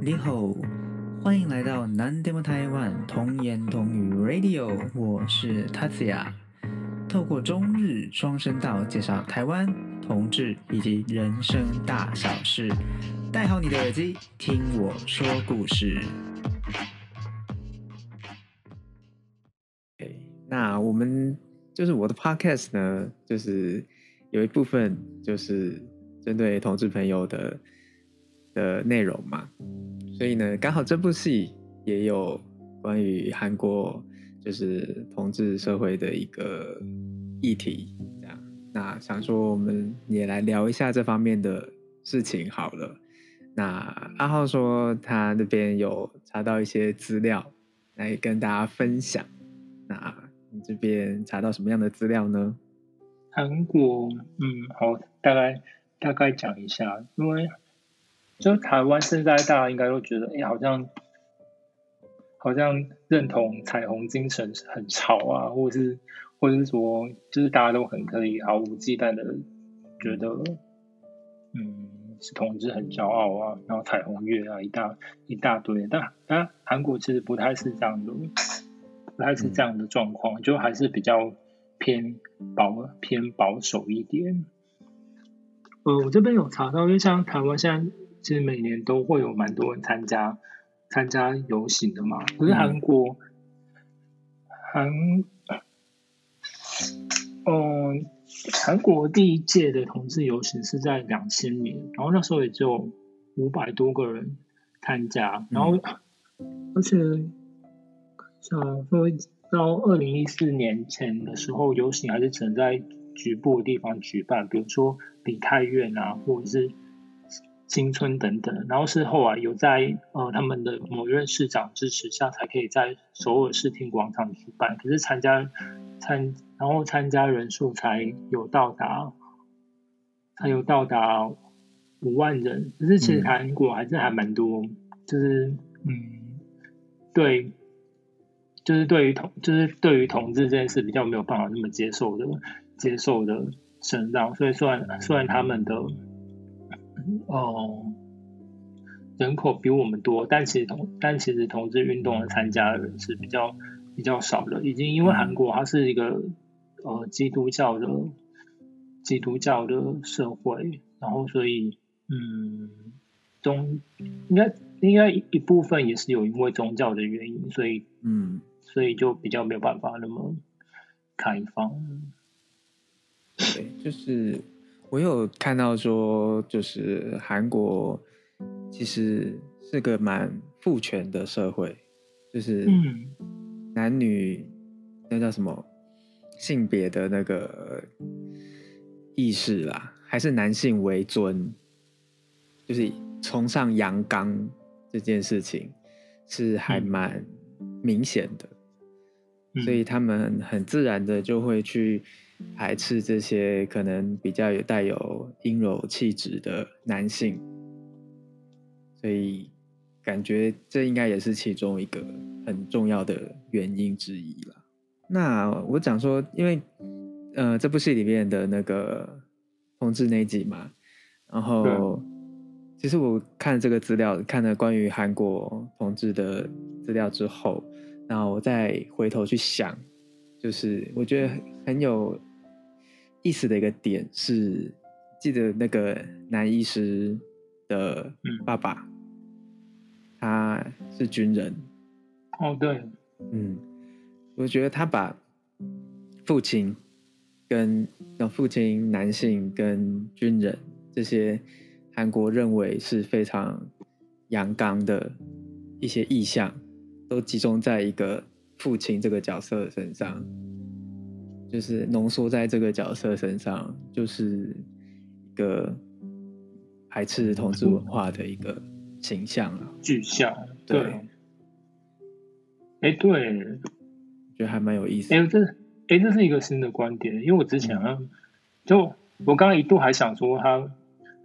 你好，欢迎来到南 demo 台湾童言童语 Radio，我是 Tatsuya，透过中日双声道介绍台湾同志以及人生大小事，戴好你的耳机，听我说故事。那我们就是我的 Podcast 呢，就是有一部分就是针对同志朋友的的内容嘛，所以呢，刚好这部戏也有关于韩国就是同志社会的一个议题，这样，那想说我们也来聊一下这方面的事情好了。那阿浩说他那边有查到一些资料来跟大家分享，那。你这边查到什么样的资料呢？韩国，嗯，好，大概大概讲一下，因为就台湾现在大家应该都觉得，哎，好像好像认同彩虹精神很潮啊，或者是或者是说，就是大家都很可以毫无忌惮的觉得，嗯，是同志很骄傲啊，然后彩虹月啊，一大一大堆，但但韩国其实不太是这样的。不太是这样的状况，就还是比较偏保偏保守一点。呃，我这边有查到，因为像台湾现在其实每年都会有蛮多人参加参加游行的嘛。可是韩国，韩，嗯，韩国第一届的同志游行是在两千年，然后那时候也只有五百多个人参加，然后而且。像说到二零一四年前的时候，游行还是只能在局部的地方举办，比如说李泰院啊，或者是新村等等。然后是后来有在呃他们的某任市长支持下，才可以在首尔市厅广场举办。可是参加参然后参加人数才有到达，才有到达五万人。可是其实韩国还是还蛮多，就是嗯对。就是对于同，就是对于同志这件事比较没有办法那么接受的，接受的成长。所以虽然虽然他们的，哦，人口比我们多，但其实同但其实同志运动的参加的人是比较比较少的。已经因为韩国它是一个呃基督教的基督教的社会，然后所以嗯，宗应该应该一部分也是有因为宗教的原因，所以嗯。所以就比较没有办法那么开放。对，就是我有看到说，就是韩国其实是个蛮父权的社会，就是男女那叫什么性别的那个意识啦，还是男性为尊，就是崇尚阳刚这件事情是还蛮明显的。所以他们很自然的就会去排斥这些可能比较有带有阴柔气质的男性，所以感觉这应该也是其中一个很重要的原因之一了。那我讲说，因为呃这部戏里面的那个同志那集嘛，然后其实我看这个资料，看了关于韩国同志的资料之后。然后我再回头去想，就是我觉得很有意思的一个点是，记得那个男医师的爸爸，他是军人。哦，对，嗯，我觉得他把父亲跟父亲男性跟军人这些韩国认为是非常阳刚的一些意象。都集中在一个父亲这个角色身上，就是浓缩在这个角色身上，就是一个排斥同志文化的一个形象了，具象。对，哎，对，觉得还蛮有意思。哎，这，哎，这是一个新的观点，因为我之前就我刚刚一度还想说他，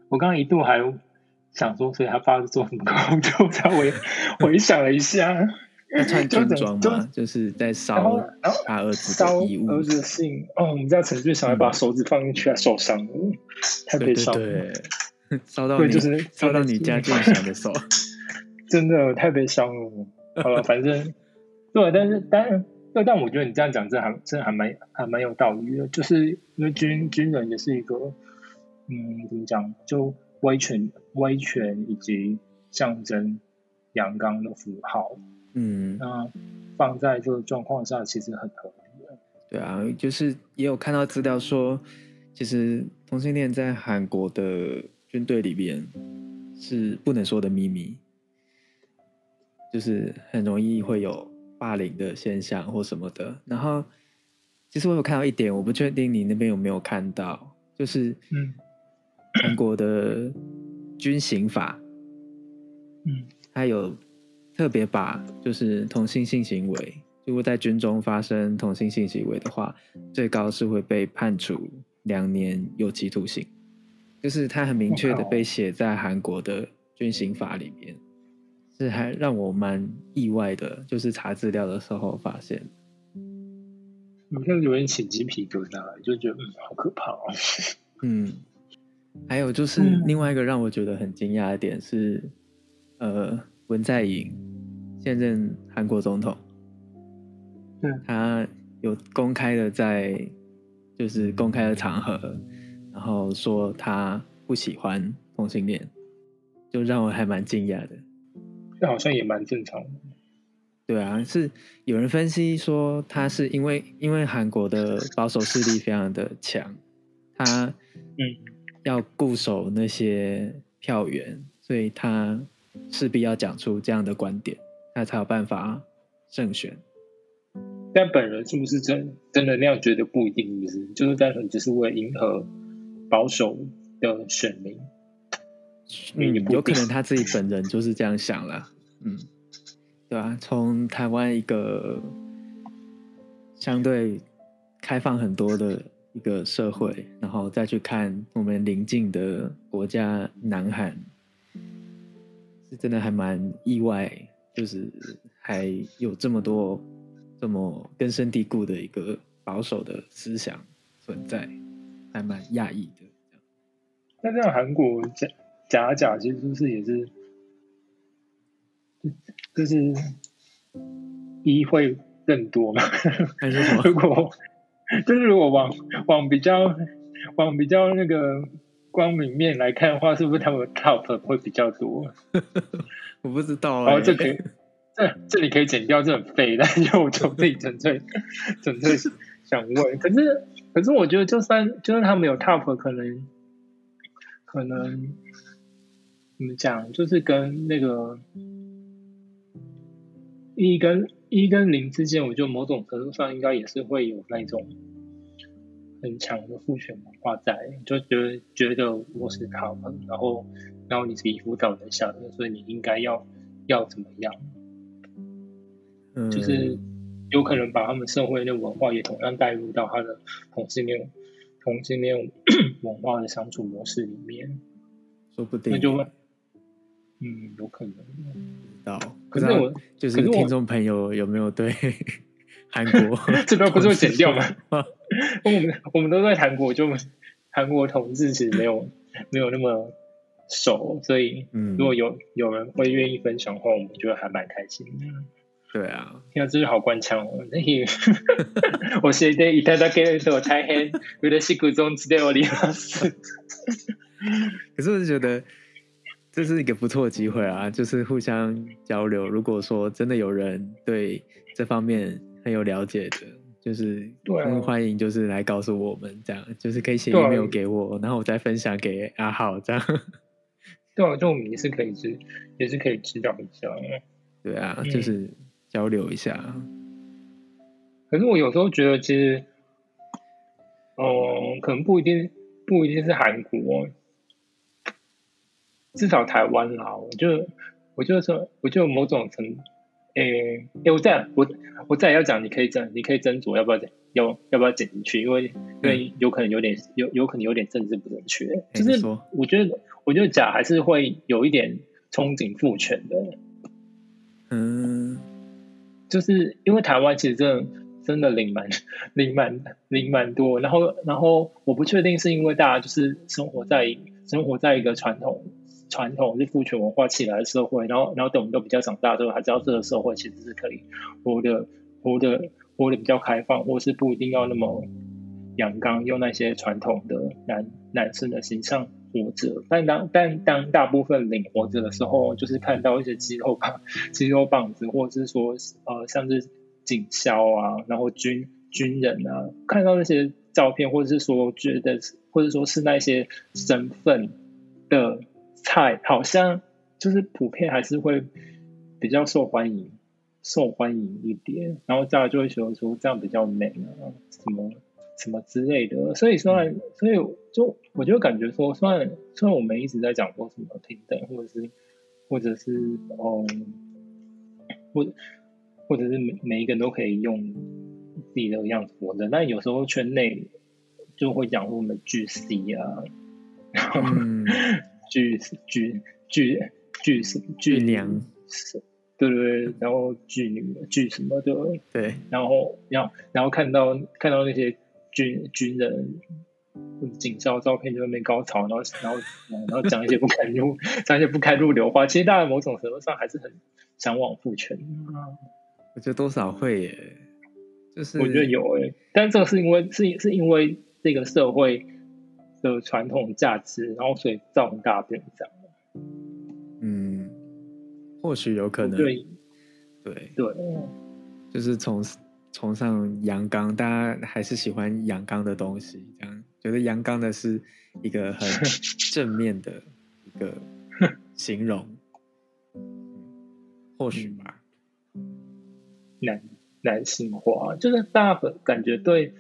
我刚刚一度还想说，所以他爸是做什么工作？才回 回想了一下。他穿军装吗？就是在烧他儿子的衣物。儿子的信哦，我们家陈俊小孩把手指放进去，还受伤了，太悲伤。对，烧到你，就是烧到你家俊祥的手。真的太悲伤了。好了，反正对，但是当然，对，但我觉得你这样讲，这还真的还蛮还蛮有道理的。就是因为军军人也是一个，嗯，怎么讲，就威权、威权以及象征阳刚的符号。嗯，那放在这个状况下，其实很合理的。对啊，就是也有看到资料说，其实同性恋在韩国的军队里边是不能说的秘密。就是很容易会有霸凌的现象或什么的。然后，其实我有看到一点，我不确定你那边有没有看到，就是嗯，韩国的军刑法，嗯，它有特别把就是同性性行为，如果在军中发生同性性行为的话，最高是会被判处两年有期徒刑。就是它很明确的被写在韩国的军刑法里面。是还让我蛮意外的，就是查资料的时候发现，我现在有点起鸡皮疙瘩，就觉得嗯，好可怕哦。嗯，还有就是另外一个让我觉得很惊讶的点是，呃，文在寅现任韩国总统，嗯，他有公开的在就是公开的场合，然后说他不喜欢同性恋，就让我还蛮惊讶的。这好像也蛮正常的。对啊，是有人分析说，他是因为因为韩国的保守势力非常的强，他嗯要固守那些票源，所以他势必要讲出这样的观点，他才有办法胜选。但本人是不是真真的那样觉得不一定，就是就是单纯只是为迎合保守的选民。嗯，有可能他自己本人就是这样想了。嗯，对啊，从台湾一个相对开放很多的一个社会，然后再去看我们邻近的国家南韩，是真的还蛮意外，就是还有这么多这么根深蒂固的一个保守的思想存在，还蛮讶异的。那这样韩国假假假其实是不是也是？就是一会更多嘛？还是？如果就是如果往往比较往比较那个光明面来看的话，是不是他们 top 会比较多？我不知道哦，这可以，这这里可以剪掉，这很废。但是我就自己纯粹纯粹想问，可是可是我觉得，就算就算他们有 top，可能可能怎么讲，就是跟那个。一跟一跟零之间，我觉得某种程度上应该也是会有那种很强的父权文化在，就觉得觉得我是他们，然后然后你是一夫到人下的，所以你应该要要怎么样？嗯，就是有可能把他们社会的文化也同样带入到他的同性恋同性恋 文化的相处模式里面，说不定那就会。嗯，有可能。到，可是我就是听众朋友有没有对 韩国 这段不是会剪掉吗？我们我们都在韩国，就韩国同志其实没有没有那么熟，所以如果有有人会愿意分享的话，我们觉得还蛮开心的。对啊，天啊，真是好官腔哦！那 我现在一大家给我太黑，为了西谷中知道我离老师。可是我就觉得。这是一个不错的机会啊，就是互相交流。如果说真的有人对这方面很有了解的，就是欢迎，就是来告诉我们，这样 就是可以写 email 给我，然后我再分享给阿浩，这样。对啊，就我们也是可以知，也是可以知道一下。对啊，就是交流一下。可是我有时候觉得，其实，哦，可能不一定，不一定是韩国。至少台湾啦，我就我就说，我就某种程，诶诶，我再我我再要讲，你可以斟，你可以斟酌要不要剪，要要不要剪进去，因为因为有可能有点有有可能有点政治不正确，就是我觉得我觉得假还是会有一点憧憬父权的，嗯，就是因为台湾其实真的真的零蛮零蛮零蛮多，然后然后我不确定是因为大家就是生活在生活在一个传统。传统是父权文化起来的社会，然后然后等我们都比较长大之后，才知道这个社会其实是可以活的活的活的比较开放，或是不一定要那么阳刚，用那些传统的男男生的形象活着。但当但当大部分领活着的时候，就是看到一些肌肉棒、肌肉棒子，或者是说呃像是警校啊，然后军军人啊，看到那些照片，或者是说觉得，或者说是那些身份的菜，好像就是普遍还是会比较受欢迎，受欢迎一点，然后大家就会觉得说这样比较美啊，什么什么之类的。所以虽然，所以就我就感觉说，虽然虽然我们一直在讲说什么平等，或者是或者是嗯，或或者是每每一个人都可以用。自己的样子活着，但有时候圈内就会讲说我们巨 C 啊，然后 巨巨巨巨什巨娘，对对对，然后巨女巨什么的，对，然后然后然后看到看到那些军军人警校照片就在那边高潮，然后然后然后讲一些不堪入讲一些不堪入流话，其实大家某种程度上还是很向往父权啊，我觉得多少会耶。就是我觉得有诶，但这个是因为是是因为这个社会的传统价值，然后所以造成大变这样嗯，或许有可能。对对对，就是从崇尚阳刚，大家还是喜欢阳刚的东西，这样觉得阳刚的是一个很 正面的一个形容，或许吧。男。男性化，就是大家感觉对，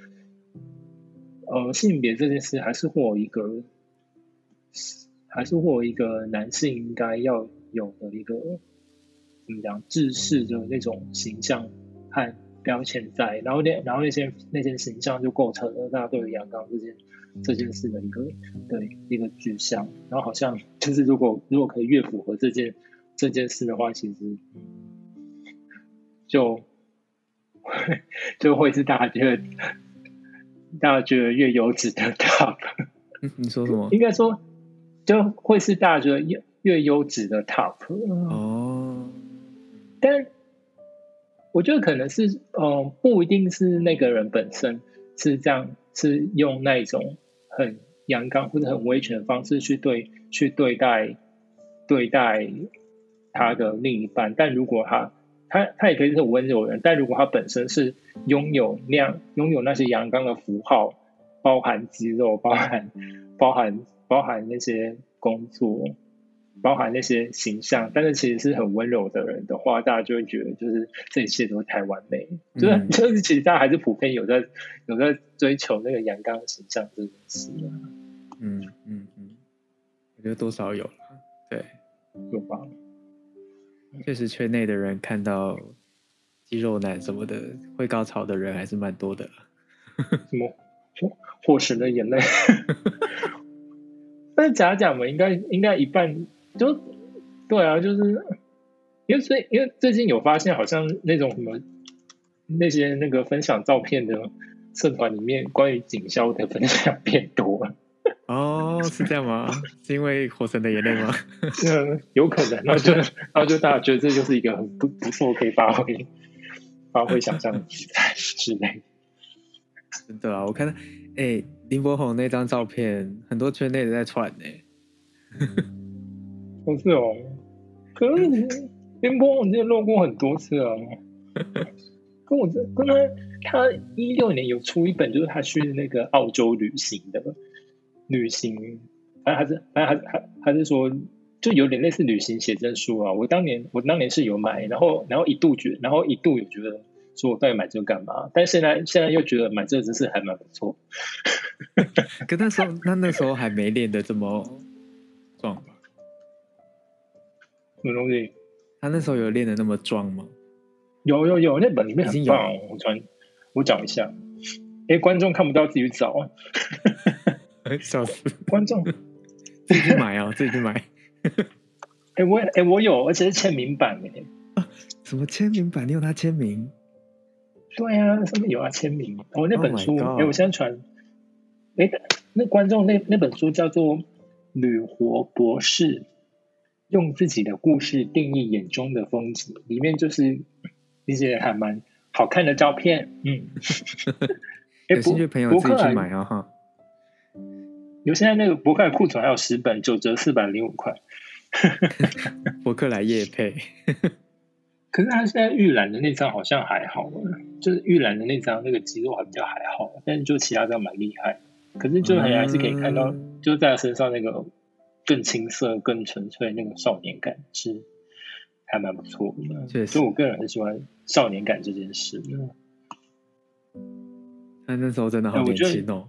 呃，性别这件事还是会有一个，还是会有一个男性应该要有的一个怎么讲，制式的那种形象和标签在，然后那然后那些那些形象就构成了大家对于阳刚这件这件事的一个对一个具象，然后好像就是如果如果可以越符合这件这件事的话，其实就会。就会是大家觉得，大家觉得越优质的 top。你说什么？应该说，就会是大家觉得越越优质的 top。哦。但我觉得可能是，嗯，不一定是那个人本身是这样，是用那种很阳刚或者很威权的方式去对去对待对待他的另一半。但如果他他他也可以是温柔人，但如果他本身是拥有那样拥有那些阳刚的符号，包含肌肉，包含包含包含那些工作，包含那些形象，但是其实是很温柔的人的话，大家就会觉得就是这一切都太完美，就是就是其实大家还是普遍有在有在追求那个阳刚形象这件事。嗯嗯嗯，我觉得多少有了，对，有吧。确实，圈内的人看到肌肉男什么的会高潮的人还是蛮多的。什么？火神的眼泪？但是假假们应该应该一半就对啊，就是因为最因为最近有发现，好像那种什么那些那个分享照片的社团里面，关于警校的分享变多了。哦，是这样吗？是因为火神的眼泪吗？嗯，有可能。然后就，然后就大家觉得这就是一个很不不错可以发挥发挥想象的题材之类。真的啊，我看到，哎，林柏宏那张照片，很多圈内的在传呢。不 是哦，可是林柏宏之前露过很多次啊。跟我这跟他，他一六年有出一本，就是他去那个澳洲旅行的。旅行，反正还是反正还还还是说，就有点类似旅行写真书啊。我当年我当年是有买，然后然后一度觉，然后一度有觉得说我到底买这个干嘛？但现在现在又觉得买这个真是还蛮不错。可那时候那那时候还没练的这么壮吧？什么东西？他那时候有练的那么壮吗？有有有，那本里面很棒。我传我找一下。哎，观众看不到，自己去找。笑死！观众 自己去买啊，自己去买。哎，我哎，我有，而且是签名版诶。什么签名版？你有他签名？对啊，上面有他签名。我那本书，哎，我现在传。哎，那观众那那本书叫做《女活博士》，用自己的故事定义眼中的风景，里面就是一些还蛮好看的照片。嗯，有兴趣朋友自己去买啊哈。有现在那个博客库存还有十本，九折四百零五块。博客来夜配。可是他现在预览的那张好像还好，就是预览的那张那个肌肉还比较还好，但是就其他张蛮厉害。可是就还是可以看到，就在他身上那个更青涩、更纯粹那个少年感是还蛮不错的。所以我个人很喜欢少年感这件事。他那时候真的好年轻哦。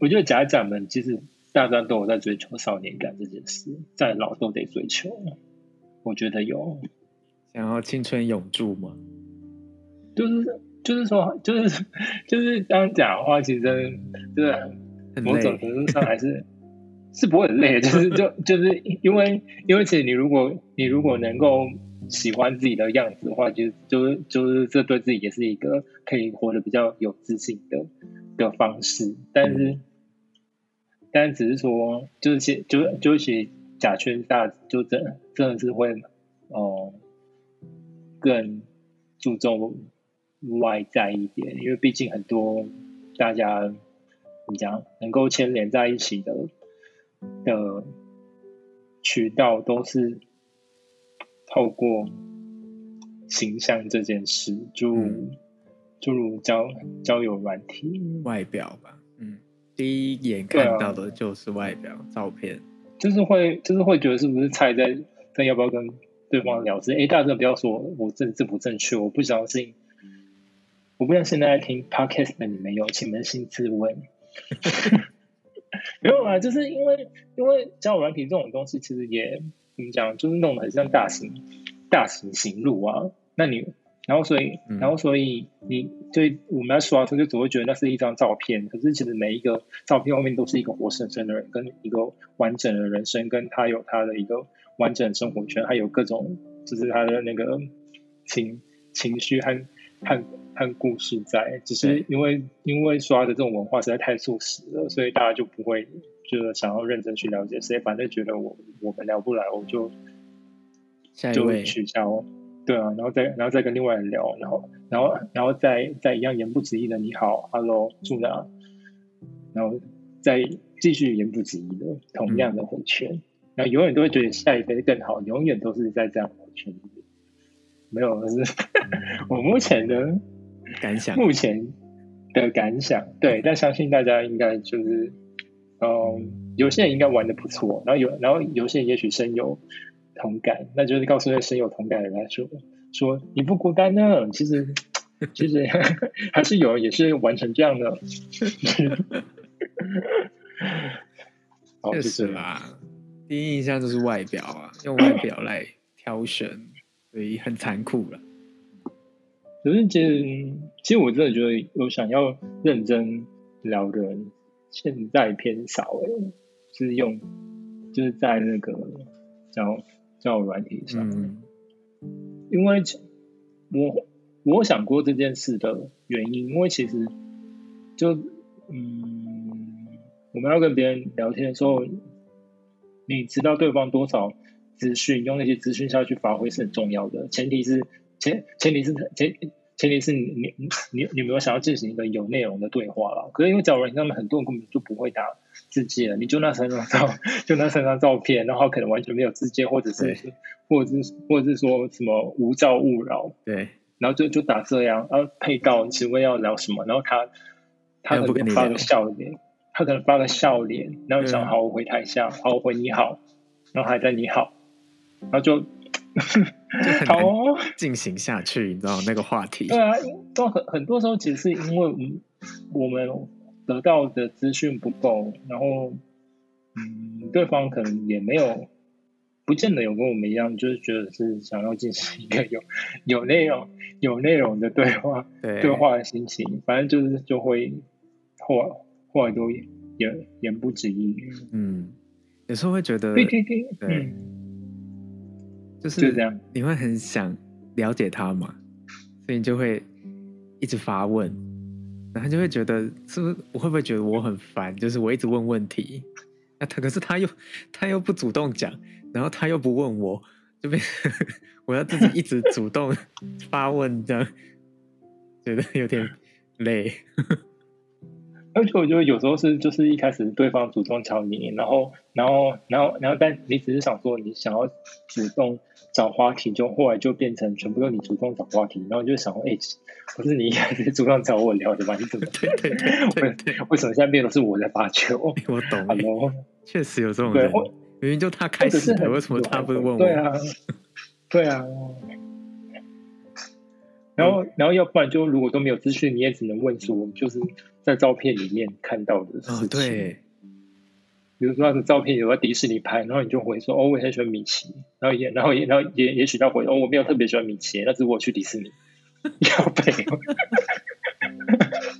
我觉得家长们其实大家都有在追求少年感这件事，在老都得追求。我觉得有。想要青春永驻吗？就是就是说，就是就是这样讲的话，其实就是某种程度上还是是不会很累，就是就就是因为因为其实你如果你如果能够喜欢自己的样子的话，就就是就是这对自己也是一个可以活得比较有自信的的方式。但是，但只是说，就是其就就是甲醛大，就真真的是会哦。更注重外在一点，因为毕竟很多大家怎么讲，能够牵连在一起的的渠道都是透过形象这件事，就诸如交交友软体。外表吧，嗯，第一眼看到的就是外表照片，就是会就是会觉得是不是菜在在要不要跟。对方聊之，哎，大家不要说我政治不正确，我不相信，我不像现在听 podcast 的你们有，请扪心自问。没有啊，就是因为因为交友软体这种东西，其实也怎么讲，就是弄得很像大型大型行路啊。那你然后所以然后所以你对我们在刷的时候，就只会觉得那是一张照片，可是其实每一个照片后面都是一个活生生的人，跟一个完整的人生，跟他有他的一个。完整生活圈，还有各种，就是他的那个情情绪和和和故事在。只是因为因为刷的这种文化实在太速食了，所以大家就不会觉得想要认真去了解谁。反正觉得我我们聊不来，我就就取消。对啊，然后再然后再跟另外人聊，然后然后然后再再一样言不及义的你好，Hello 住哪？然后再继续言不及义的同样的回圈。然后永远都会觉得下一杯更好，永远都是在这样的圈子。没有，是我目前的感想。目前的感想，对，但相信大家应该就是，嗯，有些人应该玩的不错，然后有，然后有些人也许深有同感，那就是告诉那深有同感的人来说，说你不孤单呢。其实，其实 还是有，也是完成这样的。确实啦。第一印象就是外表啊，用外表来挑选，所以很残酷了。可是其实，其实我真的觉得有想要认真聊的人，现在偏少哎，是用就是在那个交交友软体上，因为我我想过这件事的原因，因为其实就嗯，我们要跟别人聊天的时候。你知道对方多少资讯，用那些资讯下去发挥是很重要的。前提是前前提是前前提是你你你你没有想要进行一个有内容的对话了。可是因为找人，他们很多人根本就不会打字界了，你就那三张照，就那三张照片，然后可能完全没有字界，或者是或者是或者是说什么无照勿扰，对，然后就就打这样，然后配到请问要聊什么，然后他他可能发个笑脸。他可能发个笑脸，然后想好我回台下，好我回你好，然后还在你好，然后就 好进行下去，你知道那个话题？对啊，都很很多时候其实是因为我们得到的资讯不够，然后嗯，对方可能也没有，不见得有跟我们一样，就是觉得是想要进行一个有有内容、有内容的对话，对话的心情，反正就是就会或。后来都言言不及义。嗯，有时候会觉得，对，就是这样。你会很想了解他嘛，所以你就会一直发问，然后就会觉得，是不是我会不会觉得我很烦？就是我一直问问题，那他可是他又他又不主动讲，然后他又不问我，就变 我要自己一直主动发问，这样觉得有点累。而且我觉得有时候是就是一开始对方主动敲你，然后然后然后然后但你只是想说你想要主动找话题，就后来就变成全部都你主动找话题，然后就想说，哎，不是你一开始主动找我聊的吗？你怎么对对对对，为什么现在变都是我在发球？我懂，Hello，确实有这种人，明明就他开始的，为什么他不问我？对啊，对啊。然后，然后要不然就如果都没有资讯，你也只能问说，就是在照片里面看到的事情。对，比如说他的照片有在迪士尼拍，然后你就回说，哦，我很喜欢米奇。然后也，然后也，然后也，也许他回，哦，我没有特别喜欢米奇，那是我去迪士尼。要背，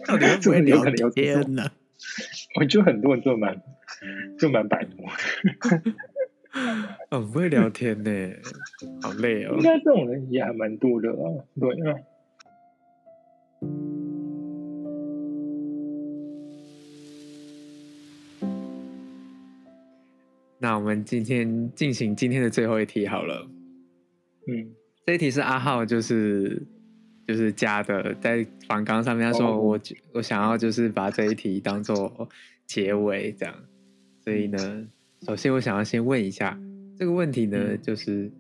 到底会不会聊 天呢？我觉得很多人就蛮，就蛮白目。哦，不会聊天呢，好累哦。应该这种人也还蛮多的啊，对啊。那我们今天进行今天的最后一题好了。嗯，这一题是阿浩就是就是加的，在访纲上面他说我我想要就是把这一题当做结尾这样，所以呢，首先我想要先问一下这个问题呢，就是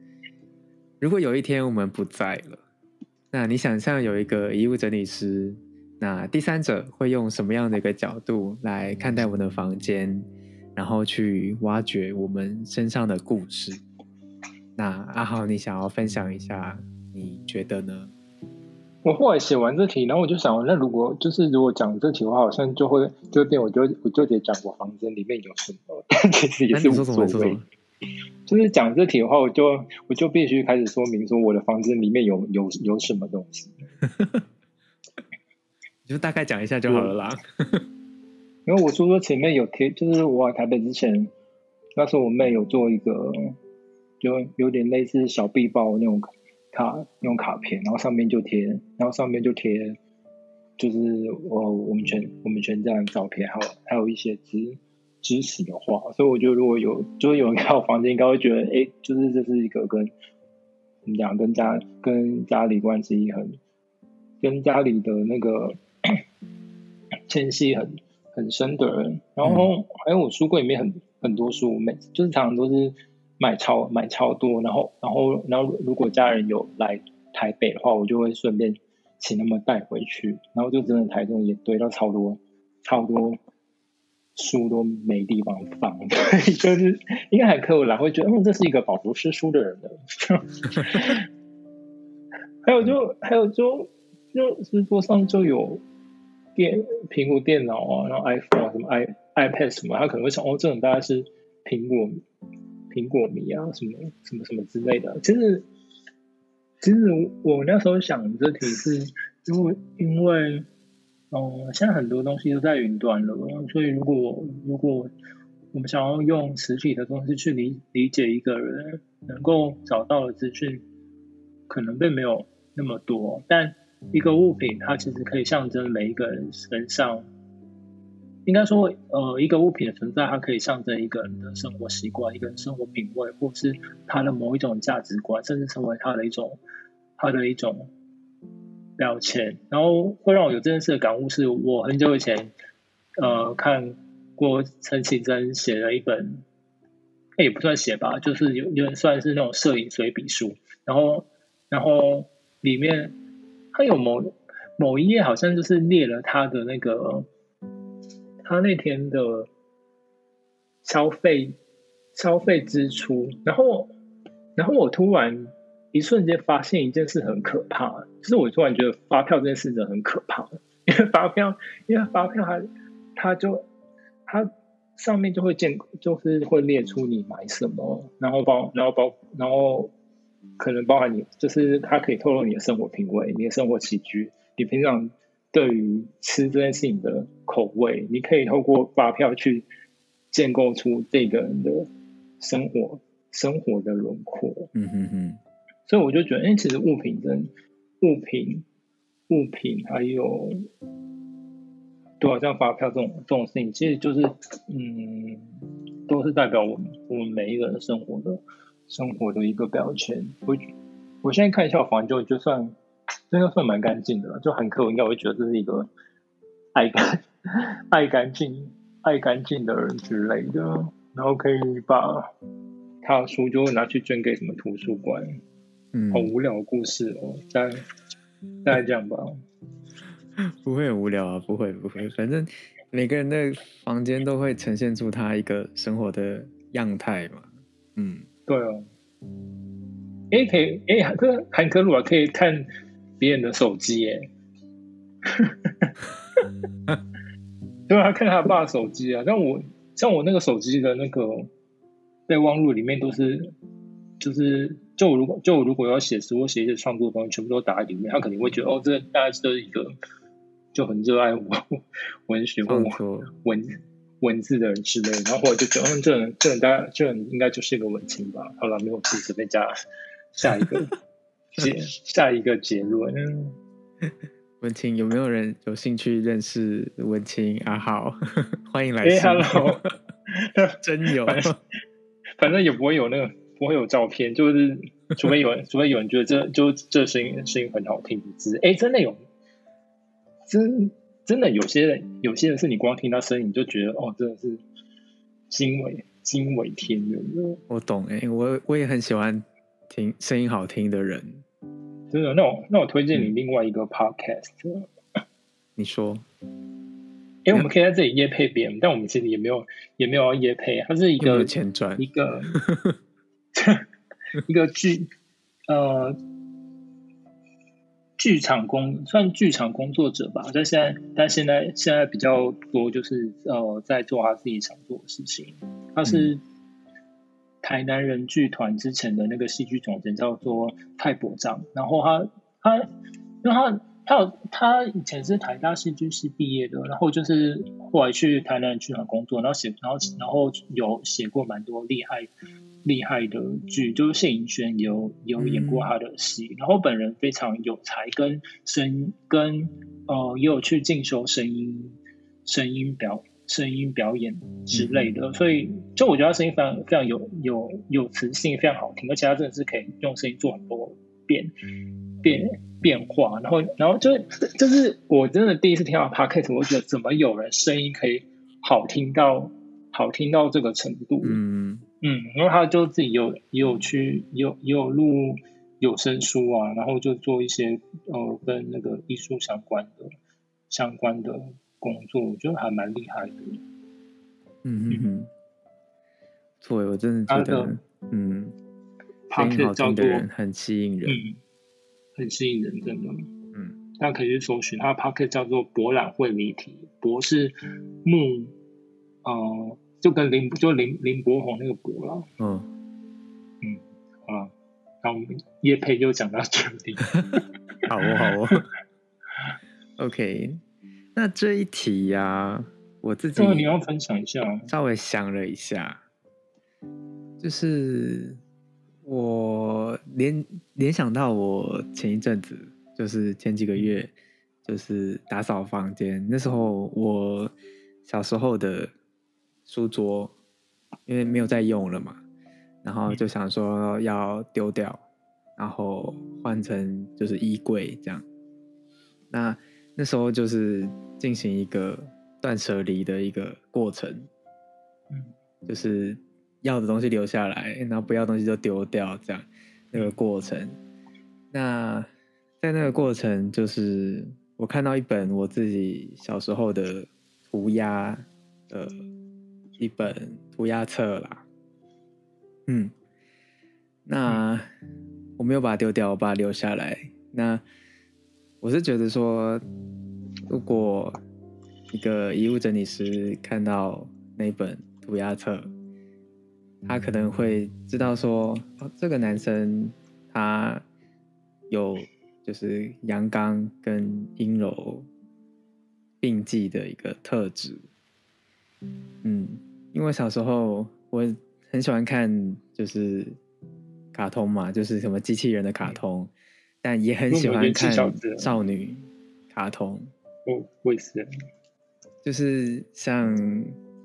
如果有一天我们不在了。那你想象有一个遗物整理师，那第三者会用什么样的一个角度来看待我们的房间，然后去挖掘我们身上的故事？那阿豪，你想要分享一下，你觉得呢？我后来写完这题，然后我就想，那如果就是如果讲这题的话，好像就会就变，我就我就得讲我房间里面有什么，其实也是无所谓。就是讲这题的话，我就我就必须开始说明说我的房间里面有有有什么东西，就大概讲一下就好了啦。因为我说说前面有贴，就是我来台北之前，那时候我妹有做一个，就有点类似小臂包那种卡那种卡片，然后上面就贴，然后上面就贴，就是我我们全我们全家的照片，还有还有一些知知识的话，所以我觉得如果有就是有人看我房间，应该会觉得，哎，就是这是一个跟怎么讲，跟家跟家里关系很，跟家里的那个 牵系很很深的人。然后还有我书柜里面很很多书，每就是常常都是买超买超多。然后然后然后如果家人有来台北的话，我就会顺便请他们带回去。然后就真的台中也堆到超多超多。书都没地方放，对 就是应该还可以啦，会觉得嗯，这是一个饱读诗书的人的。还有就还有就就书桌上就有电苹果电脑啊，然后 iPhone 啊，什么 i iPad 什么，他可能会想哦，这种大概是苹果苹果迷啊，什么什么什么之类的。其实其实我那时候想这题是因为因为。哦，现在很多东西都在云端了，所以如果如果我们想要用实体的东西去理理解一个人，能够找到的资讯可能并没有那么多。但一个物品，它其实可以象征每一个人身上，应该说，呃，一个物品的存在，它可以象征一个人的生活习惯、一个人生活品味，或是他的某一种价值观，甚至成为他的一种他的一种。标签，然后会让我有这件事的感悟，是我很久以前，呃，看过陈绮贞写了一本，也不算写吧，就是有有点算是那种摄影随笔书，然后，然后里面他有某某一页好像就是列了他的那个，他那天的消费消费支出，然后，然后我突然。一瞬间发现一件事很可怕，就是我突然觉得发票这件事真的很可怕，因为发票，因为发票它，它就它上面就会见，就是会列出你买什么，然后包，然后包，然后可能包含你，就是它可以透露你的生活品味、你的生活起居，你平常对于吃这件事情的口味，你可以透过发票去建构出这个人的生活生活的轮廓。嗯哼哼。所以我就觉得，哎，其实物品跟物品、物品还有，对，像发票这种这种事情，其实就是，嗯，都是代表我们我们每一个人生活的生活的一个标签。我我现在看一下房就就算真的算蛮干净的，就很客应该会觉得这是一个爱干爱干净爱干净的人之类的，然后可以把他的书就会拿去捐给什么图书馆。嗯，好无聊的故事哦，大概大概这样吧。不会很无聊啊，不会不会，反正每个人的房间都会呈现出他一个生活的样态嘛。嗯，对哦。哎，可以哎，韩科韩科鲁啊，可以看别人的手机耶。对啊，看他爸手机啊。像我像我那个手机的那个备忘录里面都是，就是就如果就如果要写诗或写一些创作的东西，全部都打在里面，他肯定会觉得哦，这大概是一个。就很热爱我 文学或文文字的人之类，然后或者就觉得，嗯，这人这人大家这人应该就是一个文青吧。好了，没有，随便加下一个 结下一个结论。文青有没有人有兴趣认识文青阿浩？欢迎来。哎，Hello，真有，反正也不会有那个不会有照片，就是除非有人除非有人觉得这就这声音声音很好听，字哎，真的有。真真的有些人，有些人是你光听他声音，你就觉得哦，真的是惊为惊为天人。我懂哎，我我也很喜欢听声音好听的人。真的，那我那我推荐你另外一个 podcast。你说？哎，我们可以在这里夜配别人，但我们其实也没有也没有要夜配，它是一个前传一个 一个剧呃。剧场工算剧场工作者吧，但现在但现在现在比较多就是呃在做他自己想做的事情。他是台南人剧团之前的那个戏剧总监，叫做蔡伯章。然后他他因为他他有他以前是台大戏剧系毕业的，然后就是后来去台南人剧团工作，然后写然后然后有写过蛮多厉害。厉害的剧，就是谢盈萱有有演过他的戏，然后本人非常有才，跟声跟呃也有去进修声音声音表声音表演之类的，所以就我觉得他声音非常非常有有有磁性，非常好听，而且他真的是可以用声音做很多变变变化，然后然后就就是我真的第一次听到 podcast，我觉得怎么有人声音可以好听到好听到这个程度，嗯。嗯，然后他就自己有也有去有也有录有声书啊，然后就做一些呃跟那个艺术相关的相关的工作，我觉得还蛮厉害的。嗯嗯嗯，错，我真的觉得，嗯，声音好听的人很吸引人，嗯，很吸引人，真的。嗯，大家可以去搜寻他的 p o c k e t 叫做博览会谜题，博是木，呃。就跟林就林林柏宏那个博了，嗯。嗯好，那我们叶佩就讲到这里，好哦好哦，OK，那这一题呀，我自己你要分享一下，稍微想了一下，就是我联联想到我前一阵子，就是前几个月，就是打扫房间，那时候我小时候的。书桌，因为没有在用了嘛，然后就想说要丢掉，然后换成就是衣柜这样。那那时候就是进行一个断舍离的一个过程，嗯，就是要的东西留下来，然后不要东西就丢掉这样那个过程。那在那个过程，就是我看到一本我自己小时候的涂鸦的。一本涂鸦册啦，嗯，那我没有把它丢掉，我把它留下来。那我是觉得说，如果一个遗物整理师看到那本涂鸦册，他可能会知道说，这个男生他有就是阳刚跟阴柔并济的一个特质，嗯。因为小时候我很喜欢看，就是卡通嘛，就是什么机器人的卡通，但也很喜欢看少女卡通。哦，我也是，就是像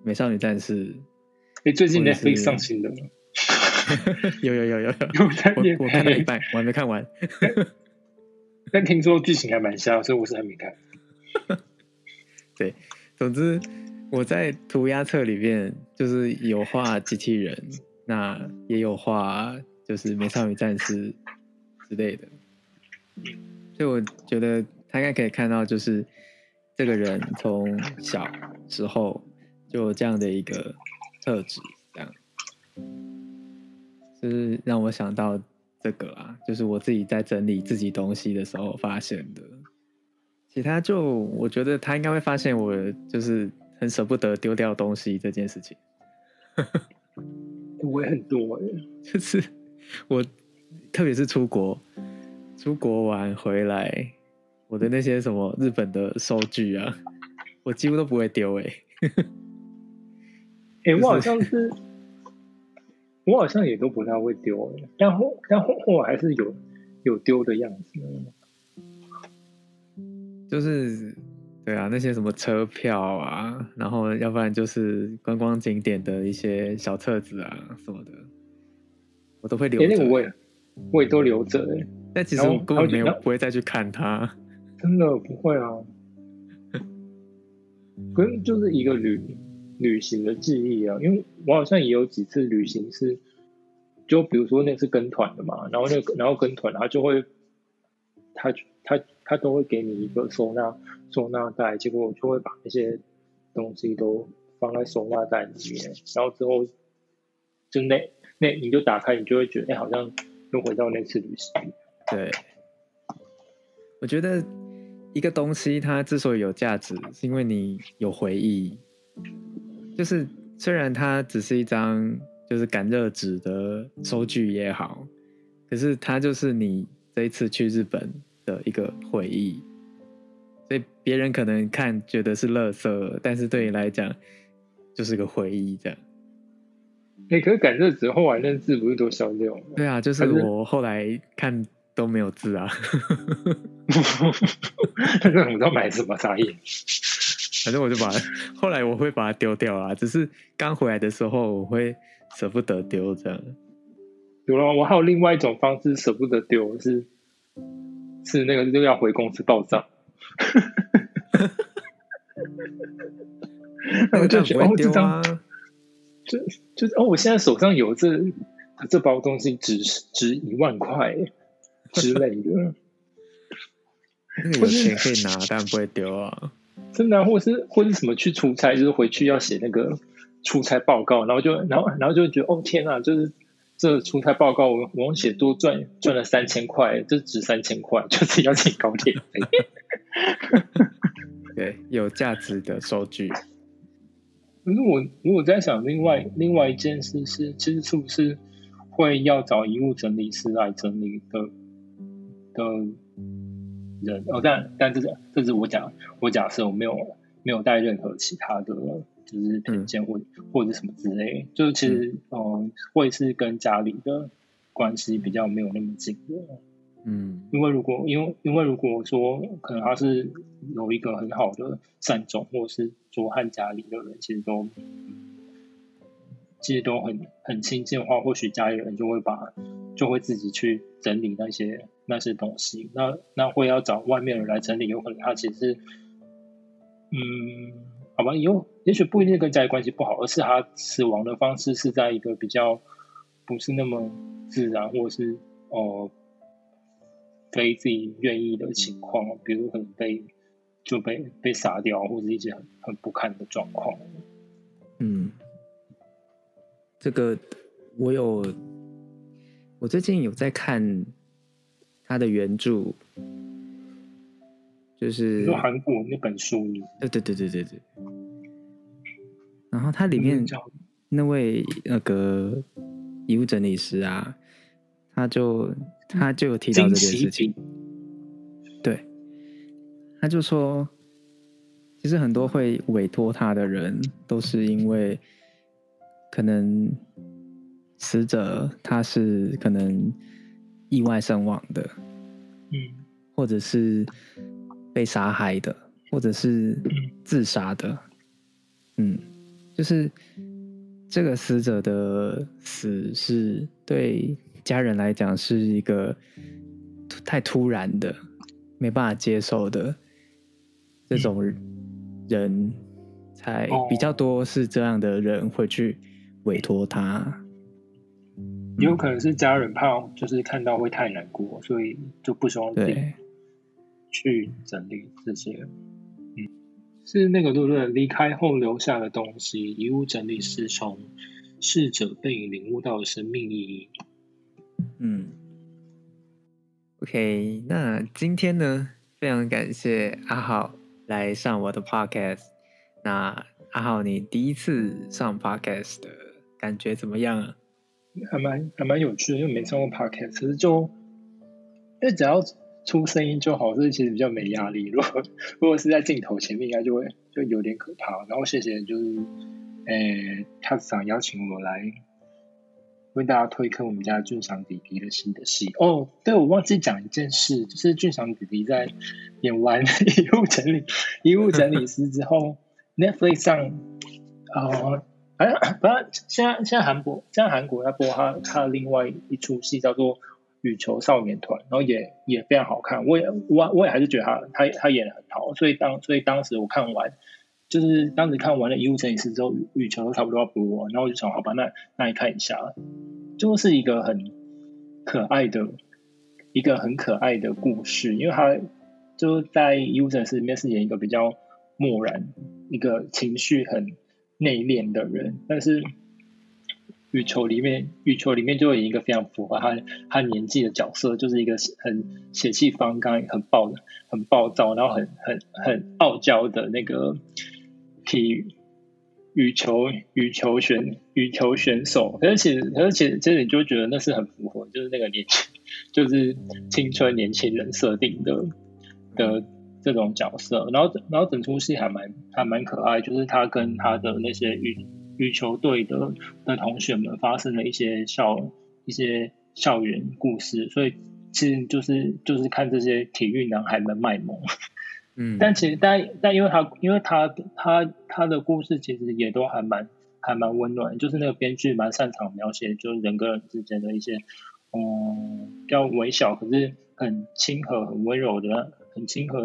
美少女战士，哎，最近 Netflix 上新的吗？有有有有有，我我看了一半，我还没看完。但听说剧情还蛮像，所以我是还没看。总之，我在涂鸦册里面就是有画机器人，那也有画就是美少女战士之类的，所以我觉得他应该可以看到，就是这个人从小时候就有这样的一个特质，这样，就是让我想到这个啊，就是我自己在整理自己东西的时候发现的。其他就我觉得他应该会发现我就是很舍不得丢掉东西这件事情，我也很多哎，就是我特别是出国出国玩回来，我的那些什么日本的收据啊，我几乎都不会丢哎、哎，我好像是，我好像也都不太会丢哎，但后但后后还是有有丢的样子。就是对啊，那些什么车票啊，然后要不然就是观光景点的一些小册子啊什么的，我都会留哎，着。那个我也我也都留着哎，但其实我根本没有不会再去看它。真的不会啊，跟就是一个旅旅行的记忆啊，因为我好像也有几次旅行是，就比如说那次跟团的嘛，然后那个然后跟团他就会，他他他都会给你一个收纳收纳袋，结果我就会把那些东西都放在收纳袋里面，然后之后就那那你就打开，你就会觉得哎、好像又回到那次旅行。对，我觉得一个东西它之所以有价值，是因为你有回忆。就是虽然它只是一张就是感热纸的收据也好，可是它就是你这一次去日本的一个回忆。所以别人可能看觉得是垃圾，但是对你来讲就是个回忆，这样。哎、可是感热纸后来那字不是都消掉了吗？对啊，就是我后来看都没有字啊。但是我不知道买什么茶叶。反正我就把后来我会把它丢掉啊，只是刚回来的时候我会舍不得丢这样。有了，我还有另外一种方式舍不得丢，是是那个就要回公司报账。然后就觉得哦，这张啊，就就是哦，我现在手上有这这包东西值值一万块之类的，那 个有钱可以拿，但不会丢啊。真的啊、或是或是什么去出差，就是回去要写那个出差报告，然后就然后然后就觉得哦天啊，就是这出差报告我我写多赚赚了三千块，这值三千块，就是要请高铁费。对，有价值的收据。可是我如果在想另外另外一件事是，其实是不是会要找遗物整理师来整理的的人？哦，但但这是这是我假我假设我没有没有带任何其他的就是偏见或、或者什么之类，就是其实嗯、呃会是跟家里的关系比较没有那么近的。嗯因为如果因为因为如果说可能他是有一个很好的善终，或者是说和家里的人其实都其实都很很亲近的话，或许家里人就会把就会自己去整理那些那些东西。那那会要找外面人来整理，有可能他其实是嗯，好吧，有也许不一定跟家里关系不好，而是他死亡的方式是在一个比较不是那么自然，或者是哦。呃非自己愿意的情况，比如可能被就被被杀掉，或者一些很很不堪的状况。嗯，这个我有，我最近有在看他的原著，就是韩国那本书，对对对对对对。然后它里面那位那个遗物整理师啊，他就他就有提到这件事情，对，他就说，其实很多会委托他的人，都是因为可能死者他是可能意外身亡的，嗯。或者是被杀害的，或者是自杀的，嗯，就是这个死者的死是对家人来讲是一个太突然的，没办法接受的这种人，才比较多是这样的人会去委托他。也有可能是家人怕就是看到会太难过，所以就不希望去整理这些。是那个对不对？离开后留下的东西，遗物整理师从逝者背影领悟到生命意义。嗯，OK，那今天呢，非常感谢阿浩来上我的 Podcast。那阿浩，你第一次上 Podcast 的感觉怎么样啊？还蛮还蛮有趣的，因为没上过 Podcast，其实就因为只要。出声音就好，所以其实比较没压力。如果如果是在镜头前面，应该就会就有点可怕。然后谢谢，就是诶，他想邀请我来为大家推坑我们家俊祥弟弟的新的戏。哦，对，我忘记讲一件事，就是俊祥弟弟在演完 遗物整理遗物整理师之后，Netflix 上啊，反正反正现在现在韩国现在韩国在播他他另外一出戏叫做。羽球少年团，然后也也非常好看，我也我我也还是觉得他他他演的很好，所以当所以当时我看完，就是当时看完了《遗物整理师》之后，羽球都差不多要播，然后我就想，好吧，那那你看一下，就是一个很可爱的一个很可爱的故事，因为他就在《遗物整理师》里面是演一个比较漠然、一个情绪很内敛的人，但是。羽球里面，羽球里面就有一个非常符合他他年纪的角色，就是一个很血气方刚、很暴、很暴躁，然后很很很傲娇的那个体育羽球羽球选羽球选手。而且而且，其实你就觉得那是很符合，就是那个年轻，就是青春年轻人设定的的这种角色。然后然后整出戏还蛮还蛮可爱，就是他跟他的那些羽。羽球队的的同学们发生了一些校一些校园故事，所以其实就是就是看这些体育男孩们卖萌，嗯，但其实但但因为他因为他他他的故事其实也都还蛮还蛮温暖，就是那个编剧蛮擅长描写就是人跟人之间的一些嗯比较微小可是很亲和很温柔的很亲和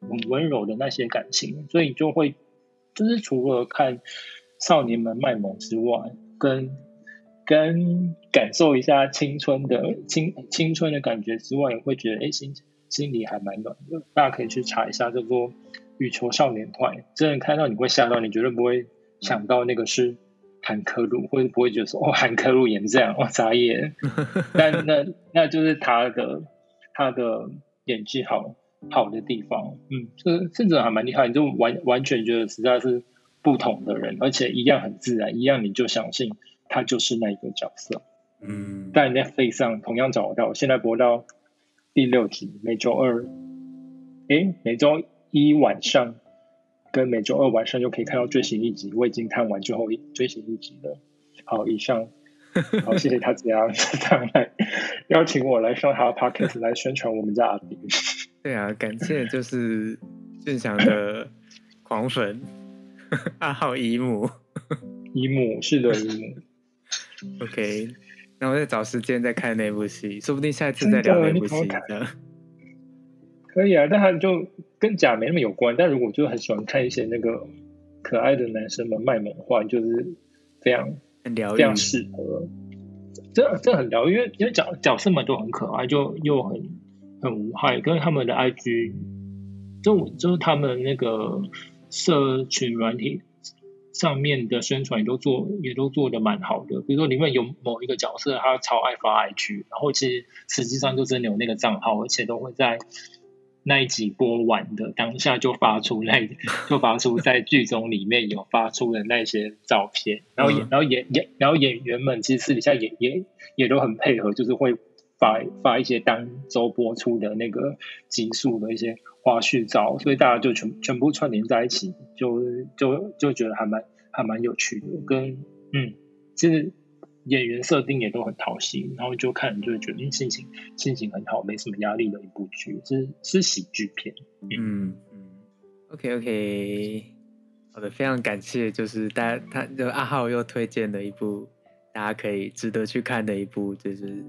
很温柔的那些感情，所以就会就是除了看。少年们卖萌之外，跟跟感受一下青春的青青春的感觉之外，也会觉得哎心心里还蛮暖的。大家可以去查一下叫做羽球少年团，真的看到你会吓到，你绝对不会想到那个是韩科路，或者不会觉得说哦韩科路演这样，哇眨眼。但那那就是他的他的演技好好的地方，嗯，这甚至还蛮厉害，你就完完全觉得实在是。不同的人，而且一样很自然，一样你就相信他就是那一个角色。嗯，在 Netflix 上同样找到，现在播到第六集，每周二，诶，每周一晚上跟每周二晚上就可以看到最新一集。我已经看完最后一最新一集了。好，以上，好，谢谢他这样来邀请我来上他的 Podcast 来宣传我们家阿迪。对啊，感谢就是俊祥的狂粉。阿浩姨母，姨母是的，姨母。OK，那我再找时间再看那部戏，说不定下一次再聊那部戏。可以啊，但他就跟假没那么有关。但如果就很喜欢看一些那个可爱的男生们卖萌的话，就是非常很疗愈，非常适合。这这很疗愈，因为因为角角色们都很可爱，就又很很无害。跟他们的 IG，就就是他们那个。社群软体上面的宣传也都做，也都做的蛮好的。比如说里面有某一个角色，他超爱发 IG，然后其实实际上就真的有那个账号，而且都会在那一集播完的当下就发出那，就发出在剧中里面有发出的那些照片。然后演，然后演演，然后演员们其实私底下也也也都很配合，就是会发发一些当周播出的那个集数的一些。花絮照，所以大家就全全部串联在一起，就就就觉得还蛮还蛮有趣的。跟嗯，其实演员设定也都很讨喜，然后就看就会觉得心情心情很好，没什么压力的一部剧，是是喜剧片。嗯嗯，OK OK，好的，非常感谢，就是大家他就阿浩又推荐了一部大家可以值得去看的一部，就是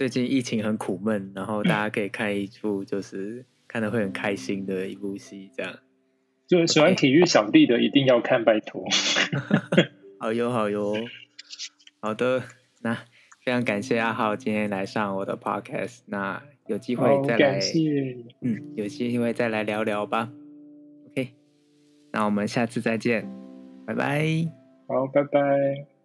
最近疫情很苦闷，然后大家可以看一部就是看的会很开心的一部戏，这样。就喜欢体育小弟的一定要看，拜托。好哟好哟，好的，那非常感谢阿浩今天来上我的 podcast，那有机会再来，嗯，有机会再来聊聊吧。OK，那我们下次再见，拜拜。好，拜拜。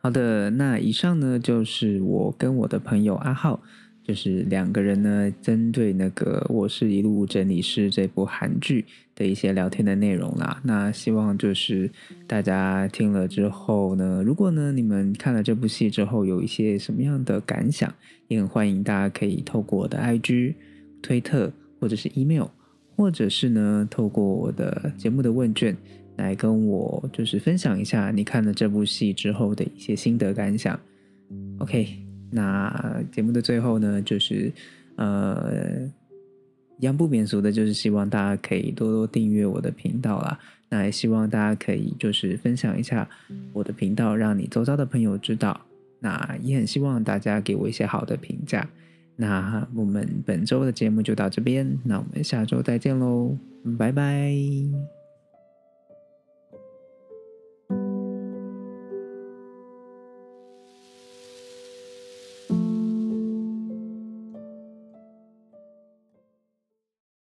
好的，那以上呢就是我跟我的朋友阿浩。就是两个人呢，针对那个《我是一路整理师》这部韩剧的一些聊天的内容啦。那希望就是大家听了之后呢，如果呢你们看了这部戏之后有一些什么样的感想，也很欢迎大家可以透过我的 IG、推特或者是 email，或者是呢透过我的节目的问卷来跟我就是分享一下你看了这部戏之后的一些心得感想。OK。那节目的最后呢，就是呃，一样不免俗的，就是希望大家可以多多订阅我的频道啦。那也希望大家可以就是分享一下我的频道，让你周遭的朋友知道。那也很希望大家给我一些好的评价。那我们本周的节目就到这边，那我们下周再见喽，拜拜。